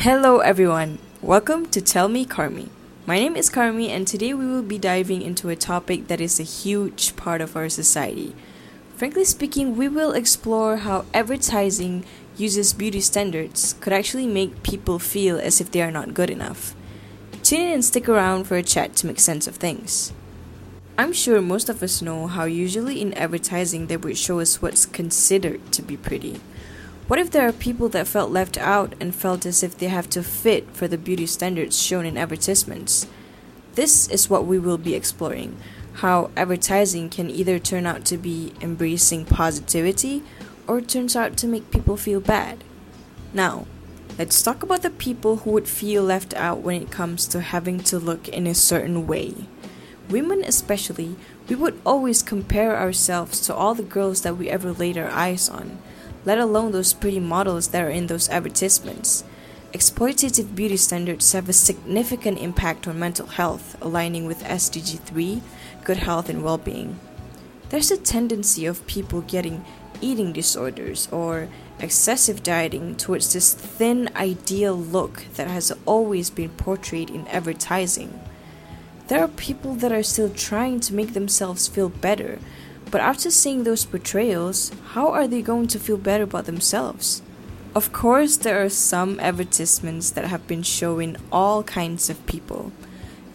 Hello, everyone. Welcome to Tell Me Carmi. My name is Carmi, and today we will be diving into a topic that is a huge part of our society. Frankly speaking, we will explore how advertising uses beauty standards could actually make people feel as if they are not good enough. Tune in and stick around for a chat to make sense of things. I'm sure most of us know how usually in advertising they would show us what's considered to be pretty. What if there are people that felt left out and felt as if they have to fit for the beauty standards shown in advertisements? This is what we will be exploring how advertising can either turn out to be embracing positivity or turns out to make people feel bad. Now, let's talk about the people who would feel left out when it comes to having to look in a certain way. Women, especially, we would always compare ourselves to all the girls that we ever laid our eyes on let alone those pretty models that are in those advertisements. Exploitative beauty standards have a significant impact on mental health, aligning with SDG 3, good health and well being. There's a tendency of people getting eating disorders or excessive dieting towards this thin, ideal look that has always been portrayed in advertising. There are people that are still trying to make themselves feel better but after seeing those portrayals, how are they going to feel better about themselves? Of course, there are some advertisements that have been showing all kinds of people.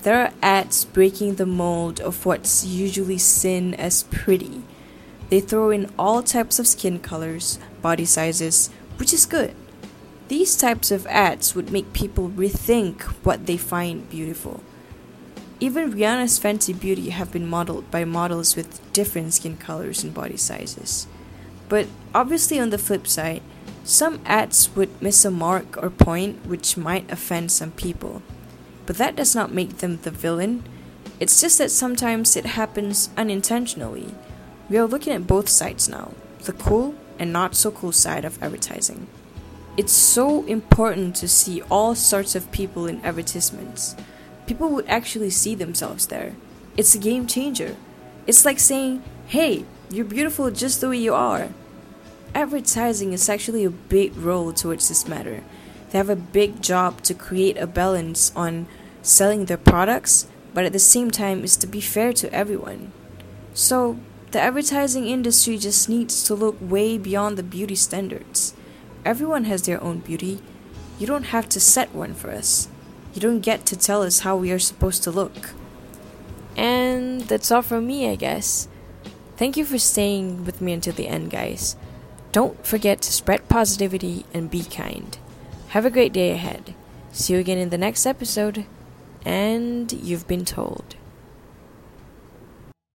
There are ads breaking the mold of what's usually seen as pretty. They throw in all types of skin colors, body sizes, which is good. These types of ads would make people rethink what they find beautiful. Even Rihanna's Fenty Beauty have been modeled by models with different skin colors and body sizes. But obviously, on the flip side, some ads would miss a mark or point which might offend some people. But that does not make them the villain. It's just that sometimes it happens unintentionally. We are looking at both sides now the cool and not so cool side of advertising. It's so important to see all sorts of people in advertisements people would actually see themselves there. It's a game changer. It's like saying, hey, you're beautiful just the way you are. Advertising is actually a big role towards this matter. They have a big job to create a balance on selling their products, but at the same time is to be fair to everyone. So, the advertising industry just needs to look way beyond the beauty standards. Everyone has their own beauty. You don't have to set one for us. You don't get to tell us how we are supposed to look. And that's all from me, I guess. Thank you for staying with me until the end, guys. Don't forget to spread positivity and be kind. Have a great day ahead. See you again in the next episode. And you've been told.